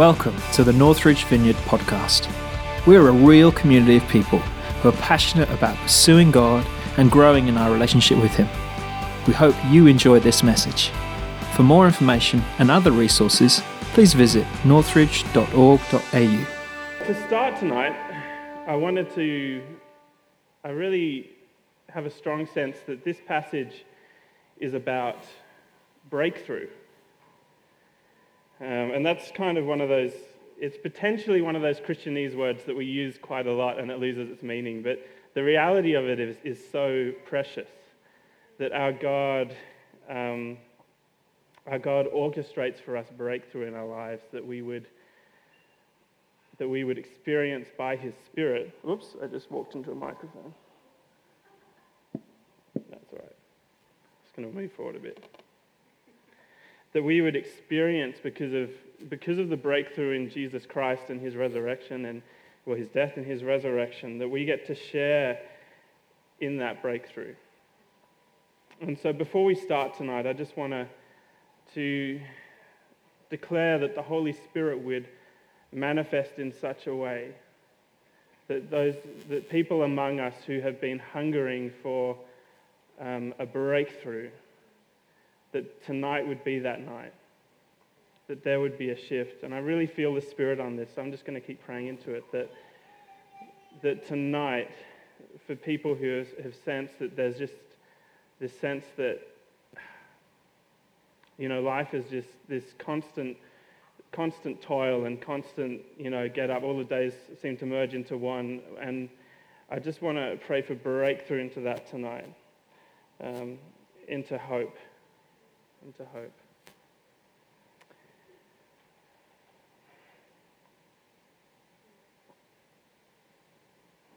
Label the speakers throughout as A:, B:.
A: Welcome to the Northridge Vineyard podcast. We're a real community of people who are passionate about pursuing God and growing in our relationship with Him. We hope you enjoy this message. For more information and other resources, please visit northridge.org.au.
B: To start tonight, I wanted to, I really have a strong sense that this passage is about breakthrough. Um, and that's kind of one of those, it's potentially one of those Christianese words that we use quite a lot and it loses its meaning. But the reality of it is, is so precious that our God, um, our God orchestrates for us breakthrough in our lives that we would that we would experience by his spirit. Oops, I just walked into a microphone. That's all right. Just going to move forward a bit that we would experience because of, because of the breakthrough in Jesus Christ and his resurrection and well, his death and his resurrection, that we get to share in that breakthrough. And so before we start tonight, I just want to, to declare that the Holy Spirit would manifest in such a way that those that people among us who have been hungering for um, a breakthrough that tonight would be that night, that there would be a shift. And I really feel the Spirit on this, so I'm just going to keep praying into it that, that tonight, for people who have, have sensed that there's just this sense that, you know, life is just this constant constant toil and constant, you know, get up. All the days seem to merge into one. And I just want to pray for breakthrough into that tonight, um, into hope into hope.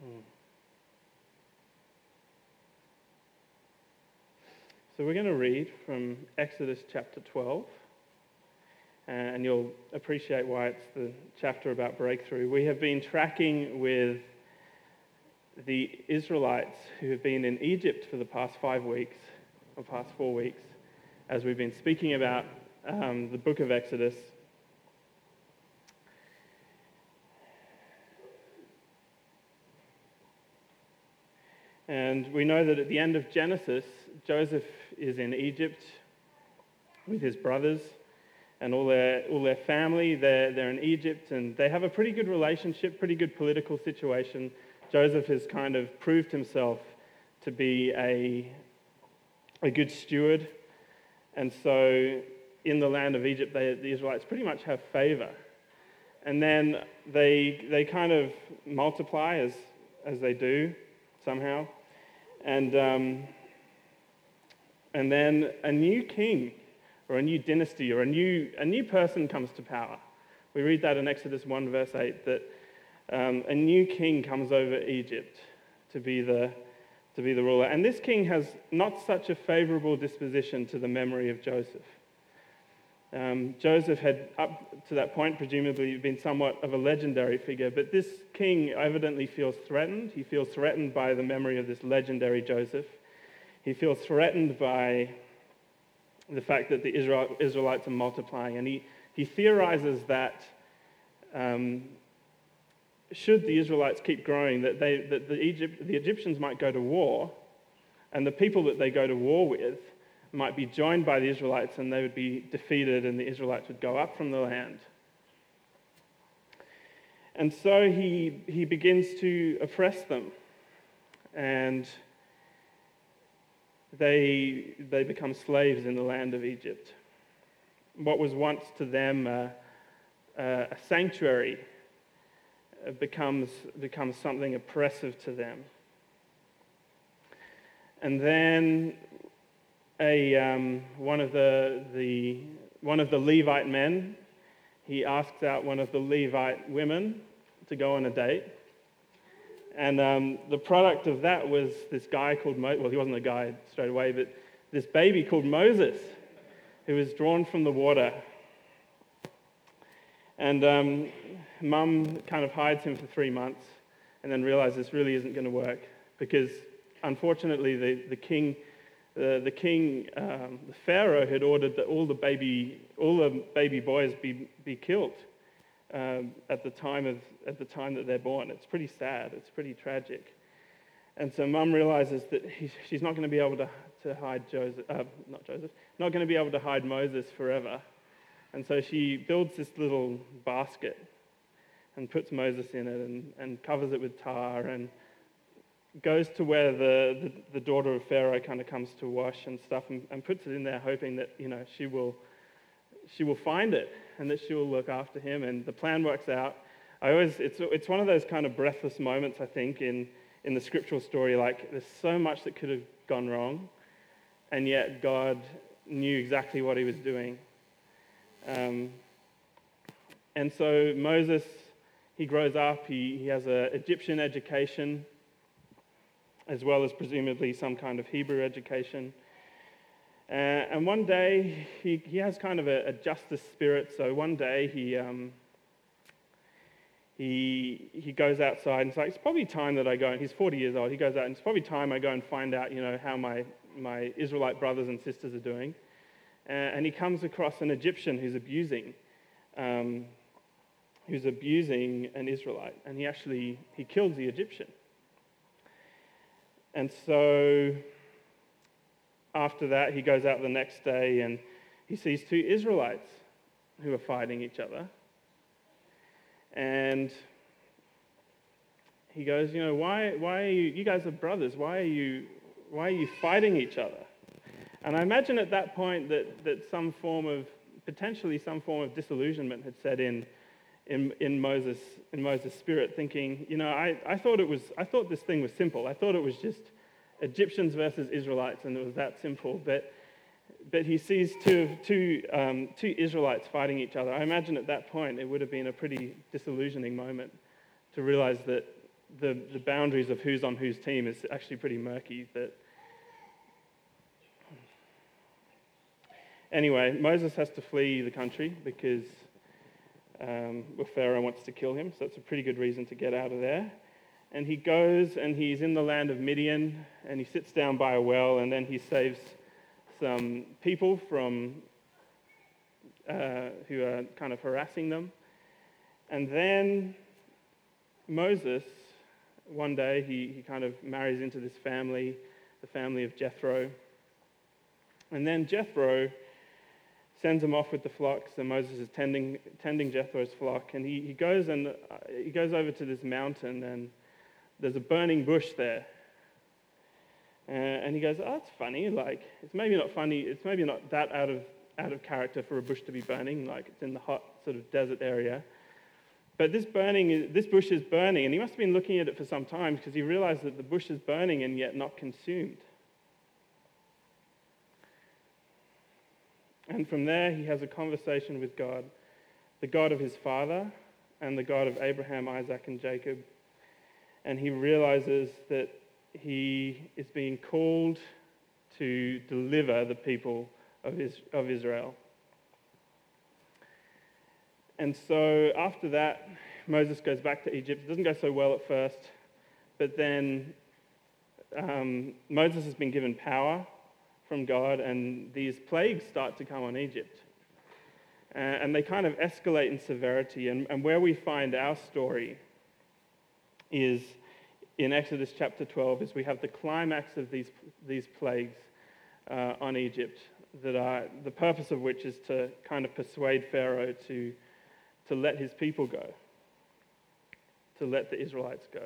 B: Hmm. So we're going to read from Exodus chapter 12, and you'll appreciate why it's the chapter about breakthrough. We have been tracking with the Israelites who have been in Egypt for the past five weeks, or past four weeks as we've been speaking about um, the book of Exodus. And we know that at the end of Genesis, Joseph is in Egypt with his brothers and all their, all their family. They're, they're in Egypt and they have a pretty good relationship, pretty good political situation. Joseph has kind of proved himself to be a, a good steward and so in the land of Egypt, they, the Israelites pretty much have favor. And then they, they kind of multiply as, as they do somehow. And, um, and then a new king or a new dynasty or a new, a new person comes to power. We read that in Exodus 1, verse 8, that um, a new king comes over Egypt to be the, to be the ruler. And this king has not such a favorable disposition to the memory of Joseph. Um, Joseph had, up to that point, presumably been somewhat of a legendary figure, but this king evidently feels threatened. He feels threatened by the memory of this legendary Joseph. He feels threatened by the fact that the Israel, Israelites are multiplying, and he, he theorizes that um, should the Israelites keep growing, that, they, that the, Egypt, the Egyptians might go to war, and the people that they go to war with might be joined by the Israelites, and they would be defeated, and the Israelites would go up from the land. And so he, he begins to oppress them, and they, they become slaves in the land of Egypt. What was once to them a, a sanctuary becomes, becomes something oppressive to them. And then a, um, one, of the, the, one of the Levite men, he asks out one of the Levite women to go on a date. And um, the product of that was this guy called Moses. Well, he wasn't a guy straight away, but this baby called Moses, who was drawn from the water. And um, mum kind of hides him for three months and then realizes this really isn't going to work because unfortunately the, the king, the, the king, um, the Pharaoh had ordered that all the baby, all the baby boys be, be killed. um, at, the time of, at the time that they're born. It's pretty sad, it's pretty tragic. And so mum realizes that he, she's not going to be able to, to hide Joseph, uh, not Joseph, not going to be able to hide Moses forever. And so she builds this little basket and puts Moses in it and, and covers it with tar and goes to where the, the, the daughter of Pharaoh kind of comes to wash and stuff and, and puts it in there hoping that, you know, she will, she will find it and that she will look after him. And the plan works out. I always, it's, it's one of those kind of breathless moments, I think, in, in the scriptural story. Like, there's so much that could have gone wrong, and yet God knew exactly what he was doing. Um, and so Moses, he grows up, he, he has an Egyptian education, as well as presumably some kind of Hebrew education. Uh, and one day, he, he has kind of a, a justice spirit, so one day he, um, he, he goes outside and it's like, it's probably time that I go, and he's 40 years old, he goes out and it's probably time I go and find out, you know, how my, my Israelite brothers and sisters are doing. Uh, and he comes across an Egyptian who's abusing, um, who's abusing an Israelite, and he actually, he kills the Egyptian. And so after that, he goes out the next day and he sees two Israelites who are fighting each other. And he goes, You know, why, why are you, you guys are brothers, why are you, why are you fighting each other? And I imagine at that point that, that some form of, potentially some form of disillusionment had set in in, in, Moses, in Moses' spirit, thinking, you know, I, I, thought it was, I thought this thing was simple. I thought it was just Egyptians versus Israelites, and it was that simple. But, but he sees two, two, um, two Israelites fighting each other. I imagine at that point it would have been a pretty disillusioning moment to realize that the, the boundaries of who's on whose team is actually pretty murky. That anyway, Moses has to flee the country because um, Pharaoh wants to kill him, so it's a pretty good reason to get out of there. And he goes and he's in the land of Midian and he sits down by a well and then he saves some people from uh, who are kind of harassing them. And then Moses, one day, he, he kind of marries into this family, the family of Jethro. And then Jethro sends him off with the flocks, and Moses is tending, tending Jethro's flock. And he, he, goes and, uh, he goes over to this mountain, and there's a burning bush there. Uh, and he goes, oh, that's funny. Like, it's maybe not funny. It's maybe not that out of, out of character for a bush to be burning. Like, it's in the hot sort of desert area. But this burning, this bush is burning, and he must have been looking at it for some time because he realized that the bush is burning and yet not consumed. And from there, he has a conversation with God, the God of his father and the God of Abraham, Isaac, and Jacob. And he realizes that he is being called to deliver the people of, Israel. And so after that, Moses goes back to Egypt. It doesn't go so well at first, but then um, Moses has been given power from God, and these plagues start to come on Egypt. And they kind of escalate in severity. And, and where we find our story is in Exodus chapter 12 is we have the climax of these, these plagues uh, on Egypt, that are, the purpose of which is to kind of persuade Pharaoh to, to let his people go, to let the Israelites go.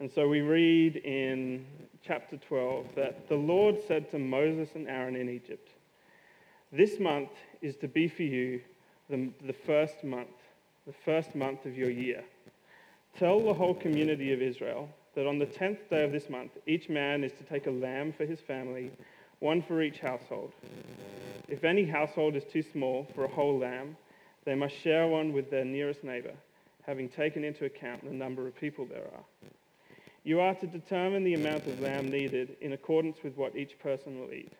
B: And so we read in chapter 12 that the Lord said to Moses and Aaron in Egypt, This month is to be for you the, the first month, the first month of your year. Tell the whole community of Israel that on the tenth day of this month, each man is to take a lamb for his family, one for each household. If any household is too small for a whole lamb, they must share one with their nearest neighbor, having taken into account the number of people there are. You are to determine the amount of lamb needed in accordance with what each person will eat.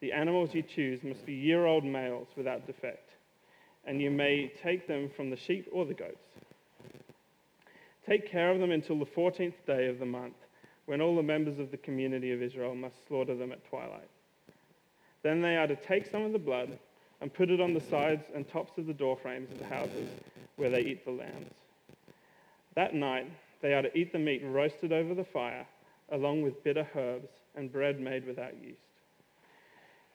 B: The animals you choose must be year old males without defect, and you may take them from the sheep or the goats. Take care of them until the 14th day of the month, when all the members of the community of Israel must slaughter them at twilight. Then they are to take some of the blood, and put it on the sides and tops of the door frames of the houses where they eat the lambs. That night, they are to eat the meat roasted over the fire, along with bitter herbs and bread made without yeast.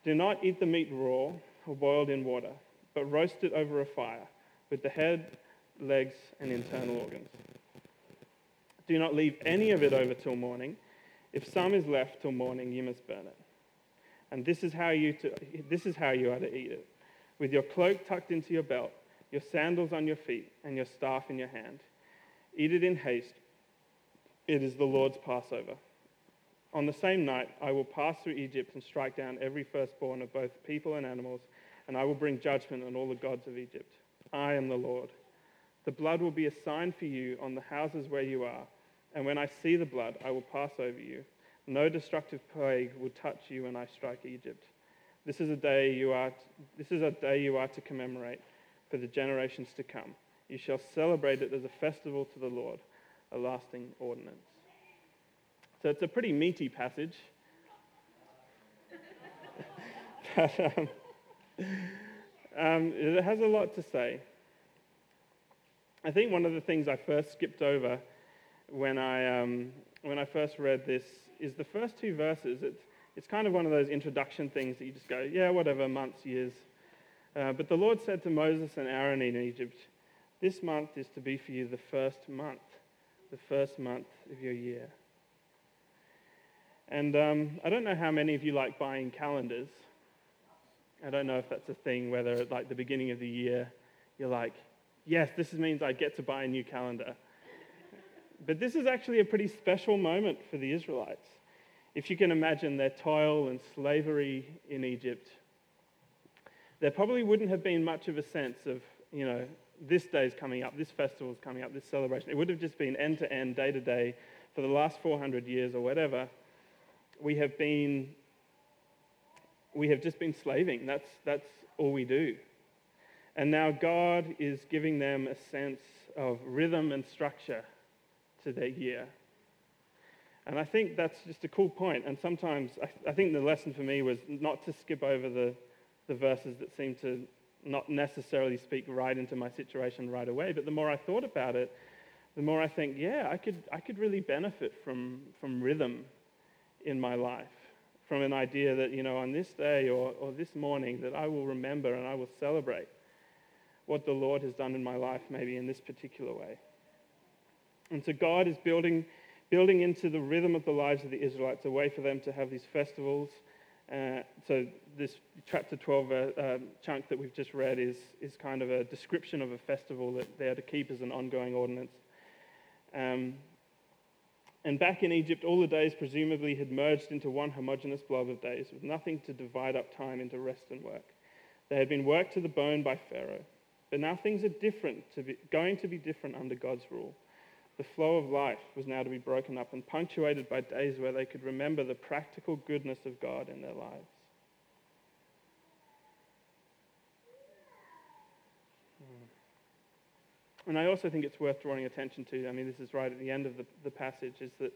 B: Do not eat the meat raw or boiled in water, but roast it over a fire with the head, legs, and internal organs. Do not leave any of it over till morning. If some is left till morning, you must burn it. And this is how you, to, this is how you are to eat it with your cloak tucked into your belt, your sandals on your feet, and your staff in your hand. Eat it in haste. It is the Lord's Passover. On the same night, I will pass through Egypt and strike down every firstborn of both people and animals, and I will bring judgment on all the gods of Egypt. I am the Lord. The blood will be a sign for you on the houses where you are, and when I see the blood, I will pass over you. No destructive plague will touch you when I strike Egypt. This is a day you are, this is a day you are to commemorate for the generations to come. You shall celebrate it as a festival to the Lord, a lasting ordinance. So it's a pretty meaty passage. but, um, um, it has a lot to say. I think one of the things I first skipped over when I, um, when I first read this is the first two verses. It's, it's kind of one of those introduction things that you just go, yeah, whatever, months, years. Uh, but the Lord said to Moses and Aaron in Egypt, This month is to be for you the first month, the first month of your year. And um, I don't know how many of you like buying calendars. I don't know if that's a thing, whether at like the beginning of the year, you're like, yes, this means I get to buy a new calendar. But this is actually a pretty special moment for the Israelites. If you can imagine their toil and slavery in Egypt, there probably wouldn't have been much of a sense of, you know, this day is coming up, this festival is coming up, this celebration. It would have just been end to end, day to day, for the last 400 years or whatever. We have been, we have just been slaving. That's, that's all we do. And now God is giving them a sense of rhythm and structure to their year. And I think that's just a cool point. And sometimes I, I, think the lesson for me was not to skip over the, the verses that seem to not necessarily speak right into my situation right away. But the more I thought about it, the more I think, yeah, I could, I could really benefit from, from rhythm in my life, from an idea that, you know, on this day or, or this morning, that I will remember and I will celebrate what the Lord has done in my life, maybe in this particular way. And so God is building building into the rhythm of the lives of the Israelites, a way for them to have these festivals. Uh, so this chapter 12 uh, um, chunk that we've just read is, is kind of a description of a festival that they are to keep as an ongoing ordinance. Um, and back in Egypt, all the days presumably had merged into one homogeneous blob of days, with nothing to divide up time into rest and work. They had been worked to the bone by Pharaoh. But now things are different, to be, going to be different under God's rule. The flow of life was now to be broken up and punctuated by days where they could remember the practical goodness of God in their lives. Hmm. And I also think it's worth drawing attention to, I mean, this is right at the end of the, the passage, is that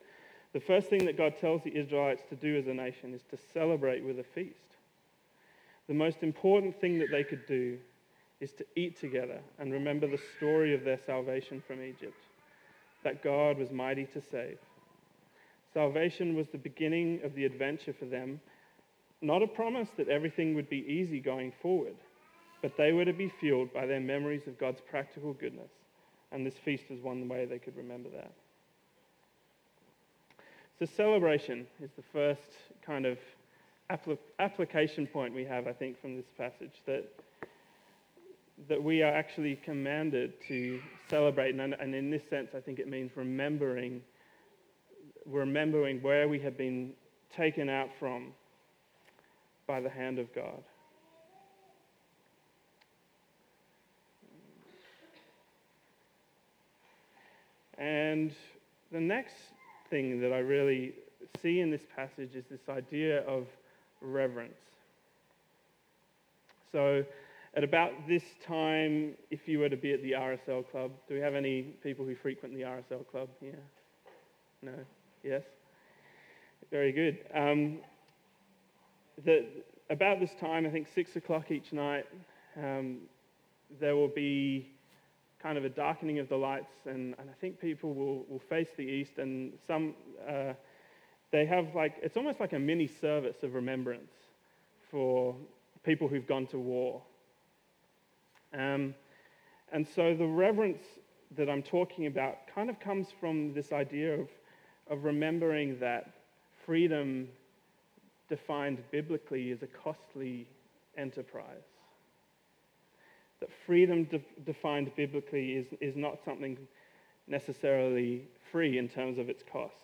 B: the first thing that God tells the Israelites to do as a nation is to celebrate with a feast. The most important thing that they could do is to eat together and remember the story of their salvation from Egypt that God was mighty to save. Salvation was the beginning of the adventure for them, not a promise that everything would be easy going forward, but they were to be fueled by their memories of God's practical goodness. And this feast was one way they could remember that. So, celebration is the first kind of application point we have, I think, from this passage that that we are actually commanded to celebrate. And, and in this sense, I think it means remembering, remembering where we have been taken out from by the hand of God. And the next thing that I really see in this passage is this idea of reverence. So, at about this time, if you were to be at the RSL club, do we have any people who frequent the RSL club here? No? Yes? Very good. Um, the, about this time, I think six o'clock each night, um, there will be kind of a darkening of the lights, and, and I think people will, will face the east, and some, uh, they have like, it's almost like a mini service of remembrance for people who've gone to war. Um, and so the reverence that I'm talking about kind of comes from this idea of, of remembering that freedom defined biblically is a costly enterprise. That freedom de- defined biblically is, is not something necessarily free in terms of its cost.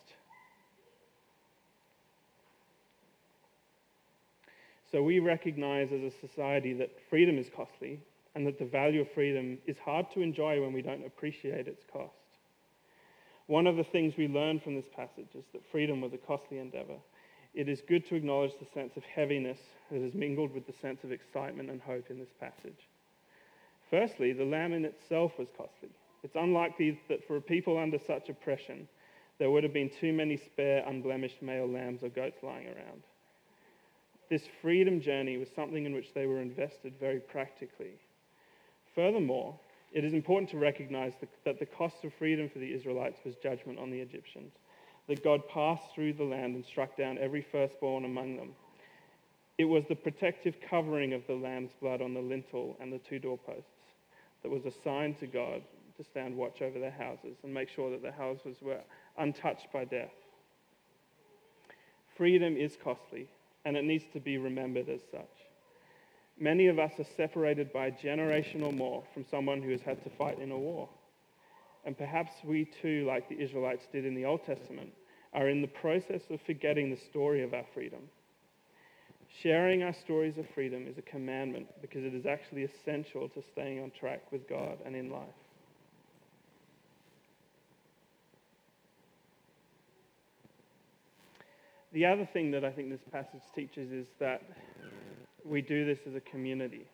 B: So we recognize as a society that freedom is costly and that the value of freedom is hard to enjoy when we don't appreciate its cost. One of the things we learn from this passage is that freedom was a costly endeavor. It is good to acknowledge the sense of heaviness that is mingled with the sense of excitement and hope in this passage. Firstly, the lamb in itself was costly. It's unlikely that for a people under such oppression, there would have been too many spare, unblemished male lambs or goats lying around. This freedom journey was something in which they were invested very practically. Furthermore, it is important to recognize that the cost of freedom for the Israelites was judgment on the Egyptians, that God passed through the land and struck down every firstborn among them. It was the protective covering of the lamb's blood on the lintel and the two doorposts that was assigned to God to stand watch over their houses and make sure that their houses were untouched by death. Freedom is costly, and it needs to be remembered as such. Many of us are separated by a generation or more from someone who has had to fight in a war. And perhaps we too, like the Israelites did in the Old Testament, are in the process of forgetting the story of our freedom. Sharing our stories of freedom is a commandment because it is actually essential to staying on track with God and in life. The other thing that I think this passage teaches is that we do this as a community.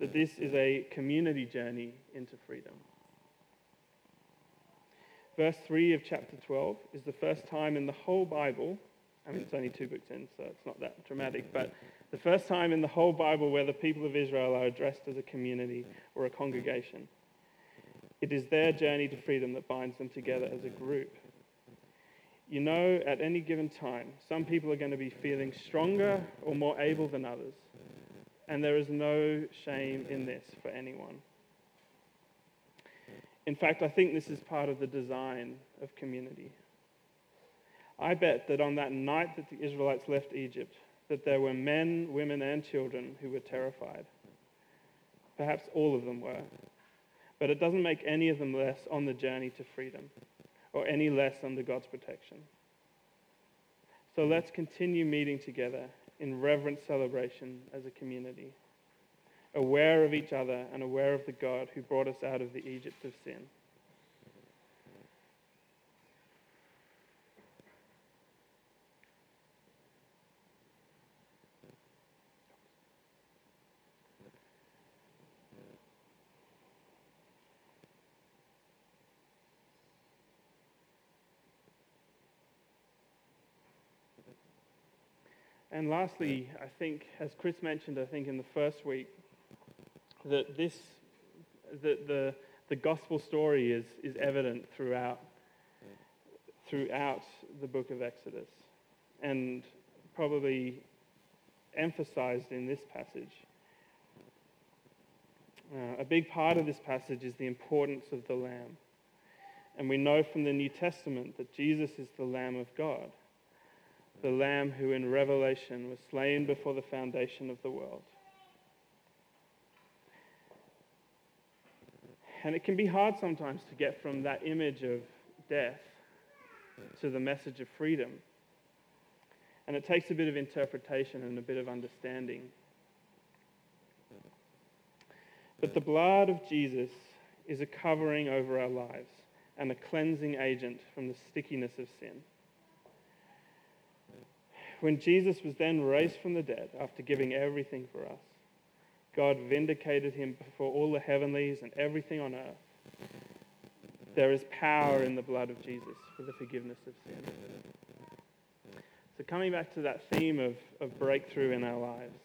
B: That this is a community journey into freedom. Verse 3 of chapter 12 is the first time in the whole Bible, I mean, it's only two books in, so it's not that dramatic, but the first time in the whole Bible where the people of Israel are addressed as a community or a congregation. It is their journey to freedom that binds them together as a group you know at any given time, some people are going to be feeling stronger or more able than others. And there is no shame in this for anyone. In fact, I think this is part of the design of community. I bet that on that night that the Israelites left Egypt, that there were men, women, and children who were terrified. Perhaps all of them were. But it doesn't make any of them less on the journey to freedom or any less under God's protection. So let's continue meeting together in reverent celebration as a community, aware of each other and aware of the God who brought us out of the Egypt of sin. And lastly, I think, as Chris mentioned, I think in the first week, that this, that the, the gospel story is, is evident throughout, throughout the book of Exodus and probably emphasized in this passage. Uh, a big part of this passage is the importance of the Lamb. And we know from the New Testament that Jesus is the Lamb of God the Lamb who in Revelation was slain before the foundation of the world. And it can be hard sometimes to get from that image of death to the message of freedom. And it takes a bit of interpretation and a bit of understanding. But the blood of Jesus is a covering over our lives and a cleansing agent from the stickiness of sin. When Jesus was then raised from the dead after giving everything for us, God vindicated him before all the heavenlies and everything on earth. There is power in the blood of Jesus for the forgiveness of sin. So, coming back to that theme of, of breakthrough in our lives,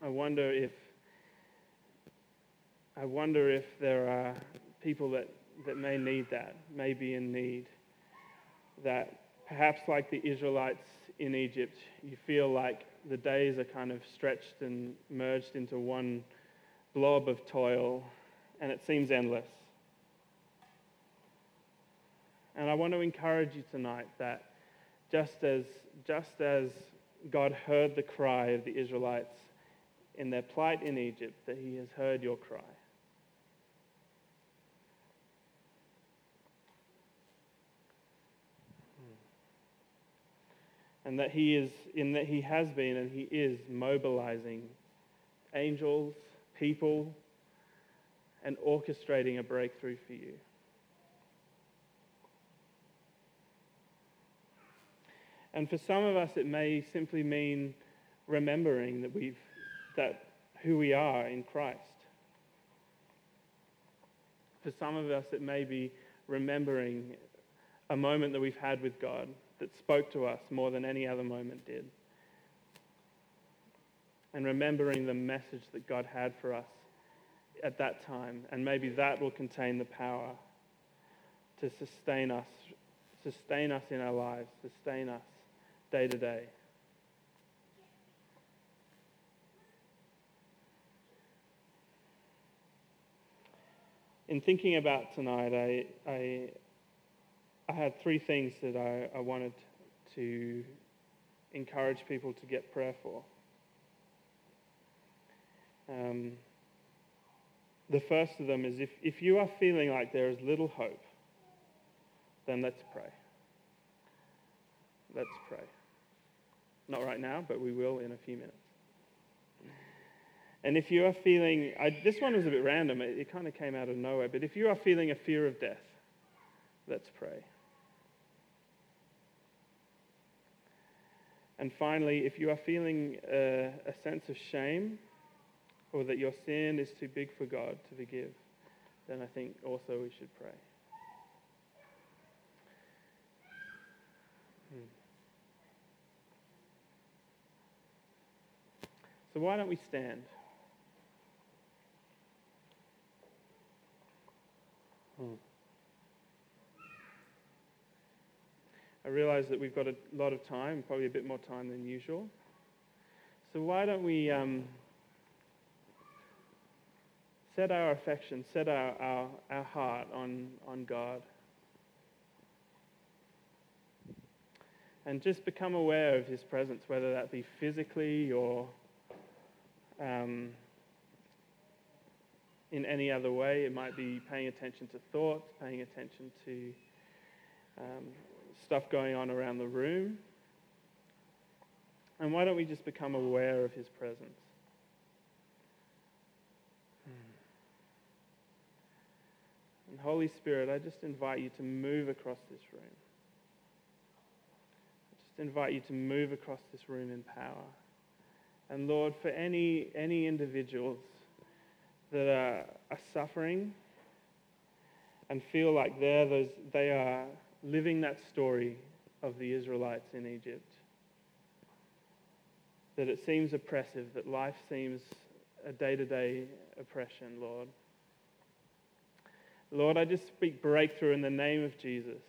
B: I wonder if I wonder if there are people that, that may need that, may be in need. That perhaps like the Israelites in Egypt, you feel like the days are kind of stretched and merged into one blob of toil, and it seems endless. And I want to encourage you tonight that just as, just as God heard the cry of the Israelites in their plight in Egypt, that He has heard your cry. And that he is in that he has been and he is mobilizing angels, people, and orchestrating a breakthrough for you. And for some of us, it may simply mean remembering that we've that who we are in Christ. For some of us, it may be remembering a moment that we've had with God that spoke to us more than any other moment did. And remembering the message that God had for us at that time. And maybe that will contain the power to sustain us, sustain us in our lives, sustain us day to day. In thinking about tonight, I, I, I had three things that I, I wanted to encourage people to get prayer for. Um, the first of them is if, if you are feeling like there is little hope, then let's pray. Let's pray. Not right now, but we will in a few minutes. And if you are feeling, I, this one was a bit random, it, it kind of came out of nowhere, but if you are feeling a fear of death, let's pray. And finally, if you are feeling a, a sense of shame or that your sin is too big for God to forgive, then I think also we should pray. Hmm. So, why don't we stand? Hmm. I realize that we've got a lot of time, probably a bit more time than usual. So why don't we um, set our affection, set our, our, our heart on, on God? And just become aware of his presence, whether that be physically or um, in any other way. It might be paying attention to thoughts, paying attention to um, stuff going on around the room. And why don't we just become aware of his presence? Hmm. And Holy Spirit, I just invite you to move across this room. I just invite you to move across this room in power. And Lord, for any, any individuals that are, are suffering and feel like they're those, they are living that story of the Israelites in Egypt. That it seems oppressive, that life seems a day to day oppression, Lord. Lord, I just speak breakthrough in the name of Jesus.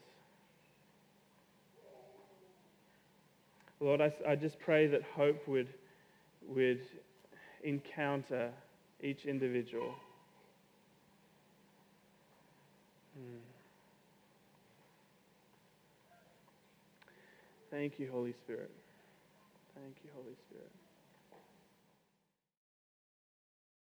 B: Lord, I, I just pray that hope would, would encounter each individual. Hmm. Thank you, Holy Spirit. Thank you, Holy Spirit.